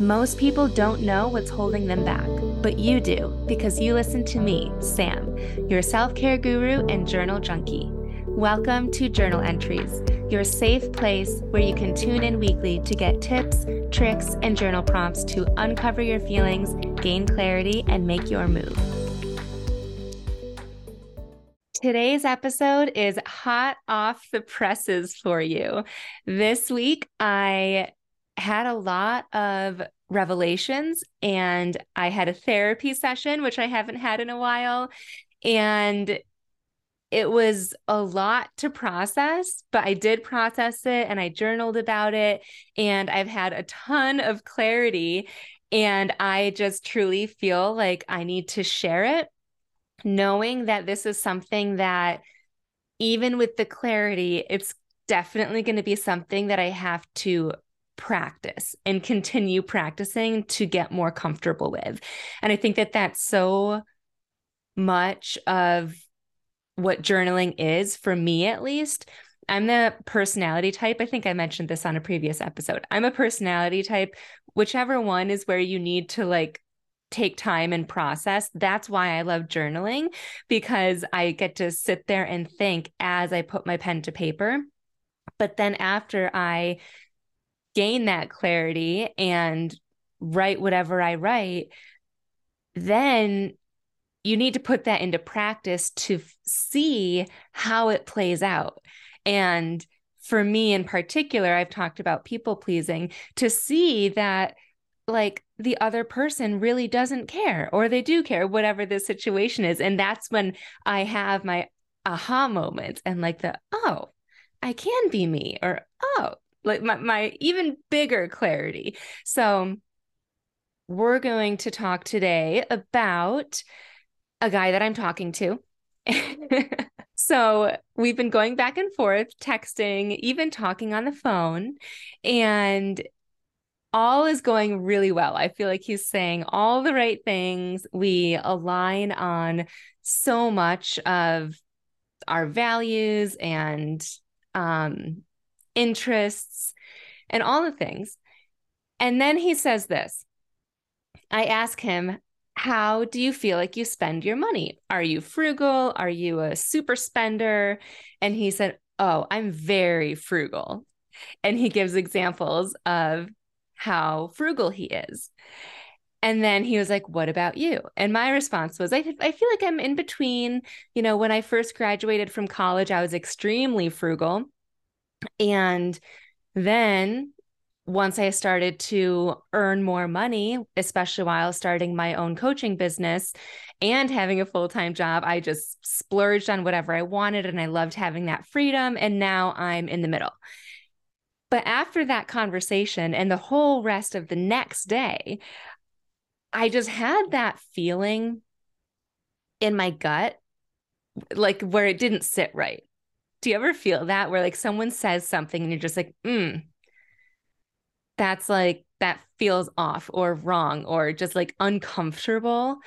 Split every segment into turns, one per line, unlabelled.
Most people don't know what's holding them back, but you do because you listen to me, Sam, your self care guru and journal junkie. Welcome to Journal Entries, your safe place where you can tune in weekly to get tips, tricks, and journal prompts to uncover your feelings, gain clarity, and make your move. Today's episode is hot off the presses for you. This week, I had a lot of revelations and I had a therapy session, which I haven't had in a while. And it was a lot to process, but I did process it and I journaled about it. And I've had a ton of clarity. And I just truly feel like I need to share it, knowing that this is something that, even with the clarity, it's definitely going to be something that I have to practice and continue practicing to get more comfortable with. And I think that that's so much of what journaling is for me, at least. I'm the personality type. I think I mentioned this on a previous episode. I'm a personality type, whichever one is where you need to like take time and process. That's why I love journaling because I get to sit there and think as I put my pen to paper. But then after I gain that clarity and write whatever I write, then you need to put that into practice to see how it plays out. And for me in particular, I've talked about people pleasing to see that like the other person really doesn't care or they do care, whatever the situation is. And that's when I have my aha moments and like the, oh, I can be me or, oh, like my, my even bigger clarity. So we're going to talk today about a guy that I'm talking to. so we've been going back and forth, texting, even talking on the phone, and all is going really well. I feel like he's saying all the right things. We align on so much of our values and um, interests, and all the things. And then he says this I ask him, How do you feel like you spend your money? Are you frugal? Are you a super spender? And he said, Oh, I'm very frugal. And he gives examples of how frugal he is. And then he was like, What about you? And my response was, I, I feel like I'm in between. You know, when I first graduated from college, I was extremely frugal. And then once I started to earn more money, especially while starting my own coaching business and having a full time job, I just splurged on whatever I wanted and I loved having that freedom. And now I'm in the middle. But after that conversation and the whole rest of the next day, I just had that feeling in my gut, like where it didn't sit right. Do you ever feel that where like someone says something and you're just like, mm, that's like, that feels off or wrong or just like uncomfortable.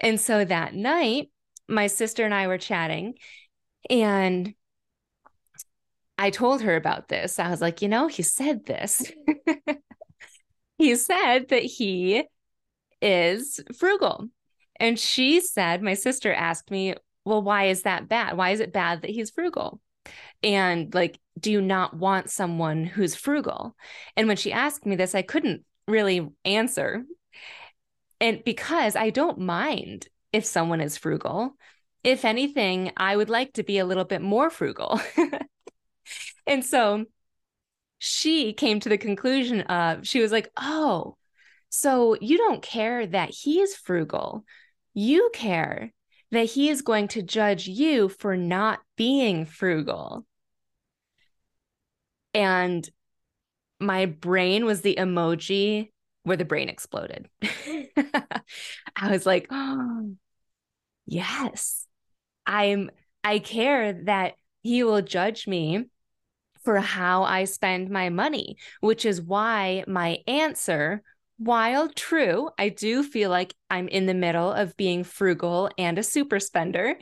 And so that night, my sister and I were chatting and I told her about this. I was like, you know, he said this. he said that he is frugal. And she said, my sister asked me, well, why is that bad? Why is it bad that he's frugal? And like do you not want someone who's frugal? And when she asked me this i couldn't really answer. And because i don't mind if someone is frugal if anything i would like to be a little bit more frugal. And so she came to the conclusion of she was like oh so you don't care that he is frugal. You care that he is going to judge you for not being frugal. And my brain was the emoji where the brain exploded. I was like, oh, yes, I'm, I care that he will judge me for how I spend my money, which is why my answer while true, I do feel like I'm in the middle of being frugal and a super spender.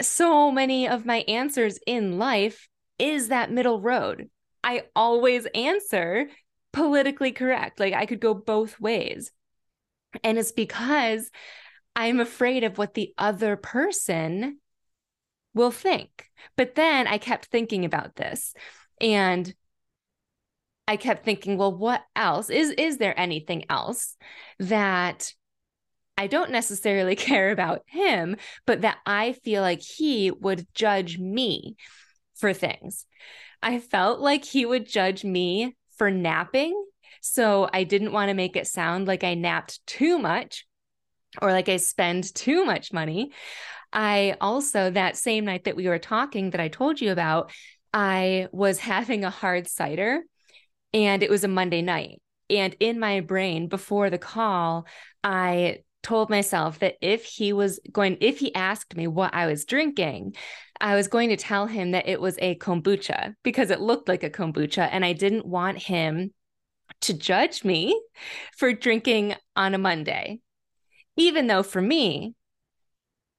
So many of my answers in life is that middle road. I always answer politically correct. Like I could go both ways. And it's because I'm afraid of what the other person will think. But then I kept thinking about this and I kept thinking, well, what else? Is is there anything else that I don't necessarily care about him, but that I feel like he would judge me for things. I felt like he would judge me for napping. So I didn't want to make it sound like I napped too much or like I spend too much money. I also, that same night that we were talking that I told you about, I was having a hard cider and it was a Monday night. And in my brain before the call, I told myself that if he was going, if he asked me what I was drinking, I was going to tell him that it was a kombucha because it looked like a kombucha. And I didn't want him to judge me for drinking on a Monday. Even though for me,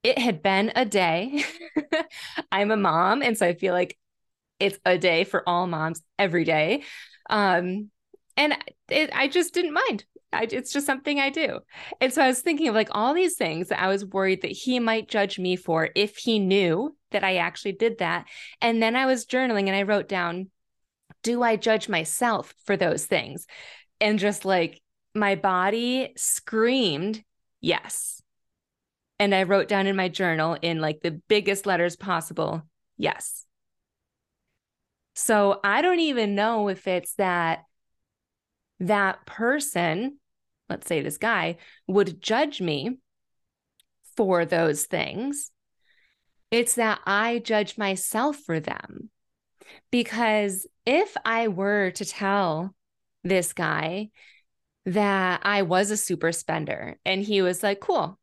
it had been a day. I'm a mom. And so I feel like it's a day for all moms every day. Um, and it, I just didn't mind. I, it's just something I do. And so I was thinking of like all these things that I was worried that he might judge me for if he knew that I actually did that. And then I was journaling and I wrote down, do I judge myself for those things? And just like my body screamed, yes. And I wrote down in my journal in like the biggest letters possible, yes. So I don't even know if it's that that person, let's say this guy, would judge me for those things. It's that I judge myself for them. Because if I were to tell this guy that I was a super spender and he was like, cool,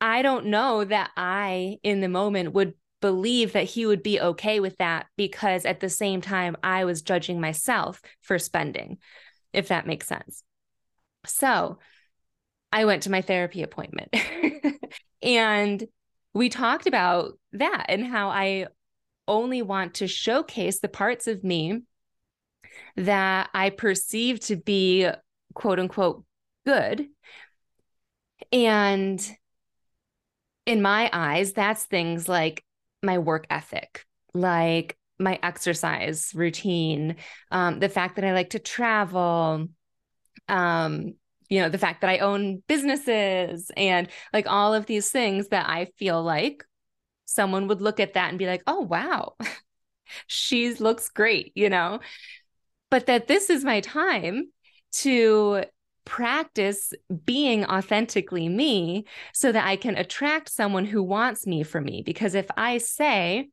I don't know that I, in the moment, would believe that he would be okay with that because at the same time, I was judging myself for spending if that makes sense. So I went to my therapy appointment and we talked about that and how I only want to showcase the parts of me that I perceive to be quote unquote good. And in my eyes, that's things like my work ethic, like my exercise routine, um, the fact that I like to travel, um, you know, the fact that I own businesses and like all of these things that I feel like someone would look at that and be like, oh, wow, she looks great, you know? But that this is my time to practice being authentically me so that I can attract someone who wants me for me. Because if I say,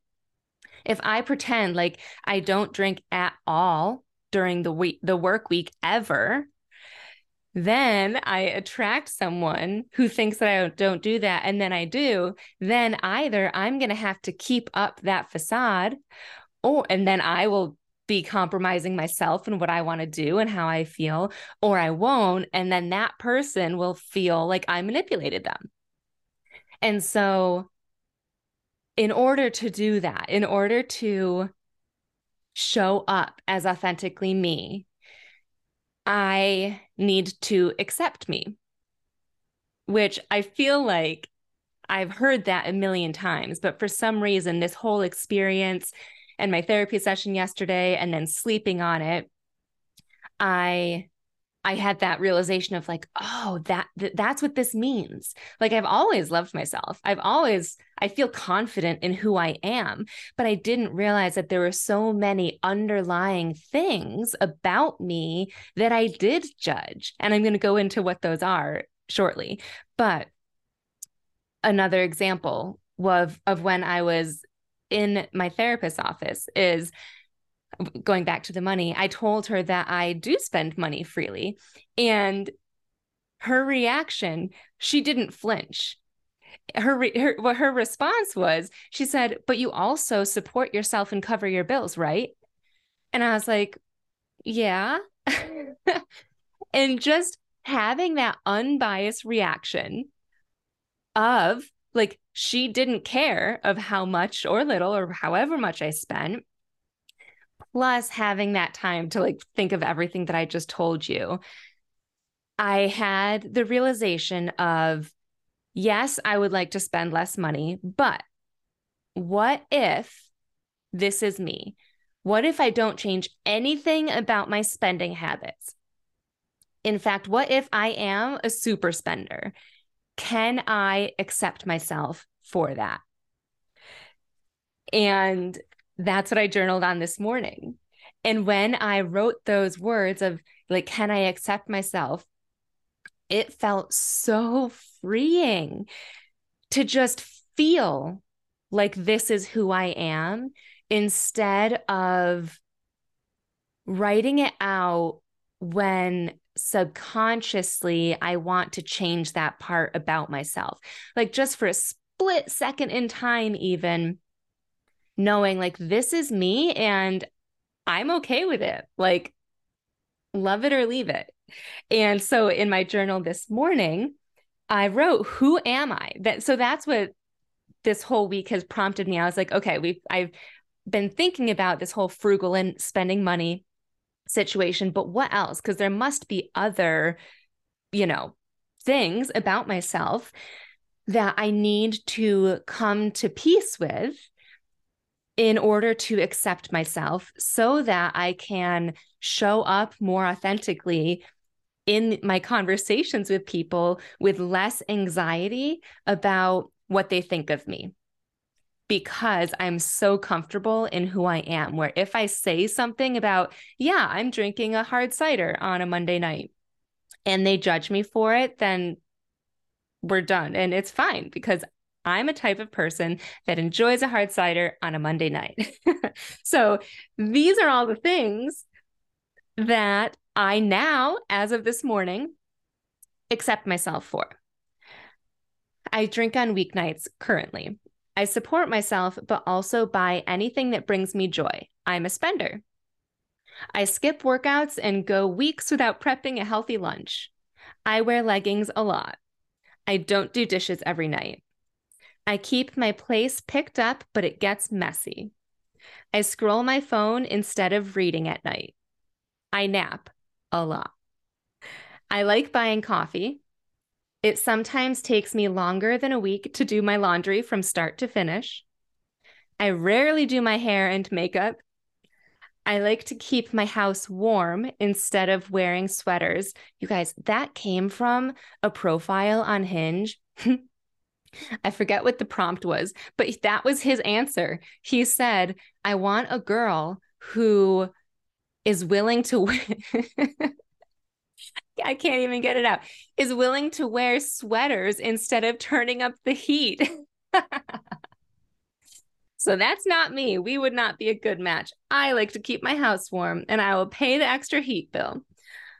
if I pretend like I don't drink at all during the week, the work week ever, then I attract someone who thinks that I don't do that. And then I do, then either I'm going to have to keep up that facade or, and then I will be compromising myself and what I want to do and how I feel, or I won't. And then that person will feel like I manipulated them. And so in order to do that, in order to show up as authentically me, I need to accept me, which I feel like I've heard that a million times. But for some reason, this whole experience and my therapy session yesterday, and then sleeping on it, I I had that realization of like, oh, that th- that's what this means. Like I've always loved myself. I've always I feel confident in who I am, but I didn't realize that there were so many underlying things about me that I did judge. And I'm going to go into what those are shortly. But another example of of when I was in my therapist's office is going back to the money, I told her that I do spend money freely. And her reaction, she didn't flinch. Her, her what her response was, she said, "But you also support yourself and cover your bills, right?" And I was like, "Yeah." and just having that unbiased reaction of like she didn't care of how much or little or however much I spent plus having that time to like think of everything that I just told you, I had the realization of yes, I would like to spend less money, but what if this is me? What if I don't change anything about my spending habits? In fact, what if I am a super spender? Can I accept myself for that? And that's what I journaled on this morning. And when I wrote those words of like, can I accept myself? It felt so freeing to just feel like this is who I am instead of writing it out when subconsciously I want to change that part about myself. Like just for a split second in time, even knowing like this is me and I'm okay with it. Like, love it or leave it. And so in my journal this morning, I wrote, Who am I? That so that's what this whole week has prompted me. I was like, okay, we've I've been thinking about this whole frugal and spending money situation, but what else? Because there must be other, you know, things about myself that I need to come to peace with in order to accept myself so that I can show up more authentically in my conversations with people with less anxiety about what they think of me because I'm so comfortable in who I am. Where if I say something about, yeah, I'm drinking a hard cider on a Monday night and they judge me for it, then we're done. And it's fine because I'm a type of person that enjoys a hard cider on a Monday night. so these are all the things that I now, as of this morning, accept myself for. I drink on weeknights currently. I support myself, but also buy anything that brings me joy. I'm a spender. I skip workouts and go weeks without prepping a healthy lunch. I wear leggings a lot. I don't do dishes every night. I keep my place picked up, but it gets messy. I scroll my phone instead of reading at night. I nap a lot. I like buying coffee. It sometimes takes me longer than a week to do my laundry from start to finish. I rarely do my hair and makeup. I like to keep my house warm instead of wearing sweaters. You guys, that came from a profile on Hinge. I forget what the prompt was, but that was his answer. He said, I want a girl who is willing to wear, I can't even get it out, is willing to wear sweaters instead of turning up the heat. so that's not me. We would not be a good match. I like to keep my house warm and I will pay the extra heat bill.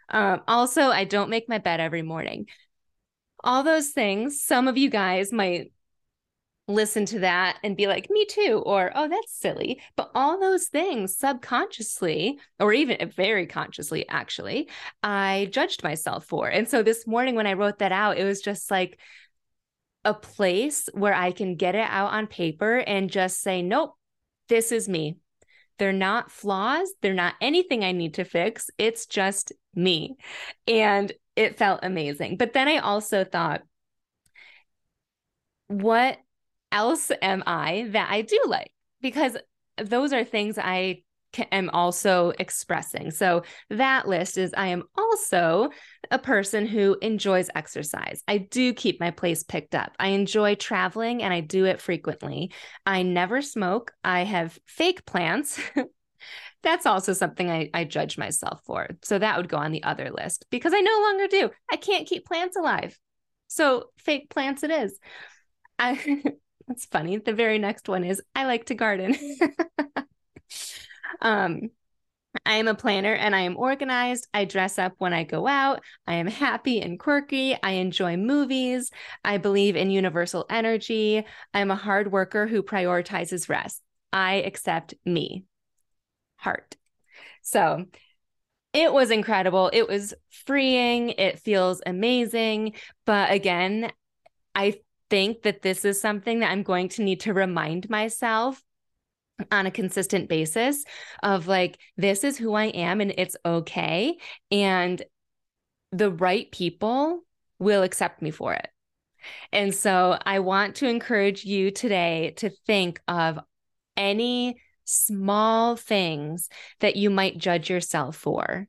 Um, also, I don't make my bed every morning. All those things, some of you guys might listen to that and be like, me too, or oh, that's silly. But all those things subconsciously, or even very consciously, actually, I judged myself for. And so this morning when I wrote that out, it was just like a place where I can get it out on paper and just say, nope, this is me. They're not flaws. They're not anything I need to fix. It's just me. And it felt amazing. But then I also thought, what else am I that I do like? Because those are things I am also expressing. So that list is I am also a person who enjoys exercise. I do keep my place picked up. I enjoy traveling and I do it frequently. I never smoke. I have fake plants. That's also something I, I judge myself for. So that would go on the other list because I no longer do. I can't keep plants alive. So fake plants it is. I That's funny. The very next one is I like to garden. um, I am a planner and I am organized. I dress up when I go out. I am happy and quirky. I enjoy movies. I believe in universal energy. I'm a hard worker who prioritizes rest. I accept me. Heart. So it was incredible. It was freeing. It feels amazing. But again, I think that this is something that I'm going to need to remind myself on a consistent basis of like, this is who I am and it's okay. And the right people will accept me for it. And so I want to encourage you today to think of any small things that you might judge yourself for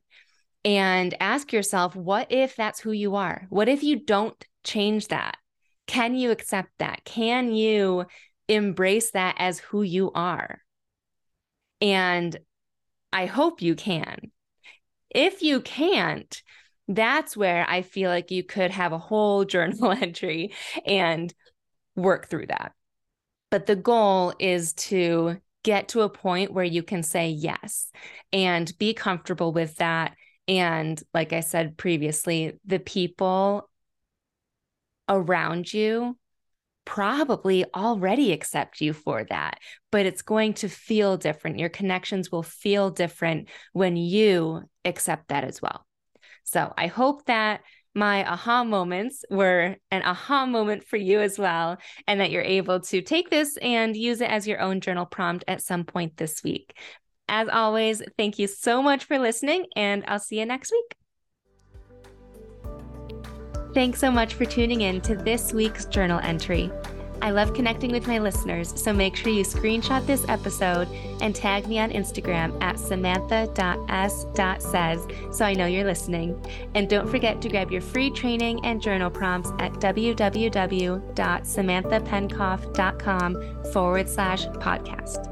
and ask yourself, what if that's who you are? What if you don't change that? Can you accept that? Can you embrace that as who you are? And I hope you can. If you can't, that's where I feel like you could have a whole journal entry and work through that. But the goal is to get to a point where you can say yes and be comfortable with that. And like I said previously, the people around you probably already accept you for that, but it's going to feel different. Your connections will feel different when you accept that as well. So I hope that my aha moments were an aha moment for you as well, and that you're able to take this and use it as your own journal prompt at some point this week. As always, thank you so much for listening, and I'll see you next week. Thanks so much for tuning in to this week's journal entry. I love connecting with my listeners, so make sure you screenshot this episode and tag me on Instagram at samantha.s.says so I know you're listening. And don't forget to grab your free training and journal prompts at www.samanthapenkoff.com forward slash podcast.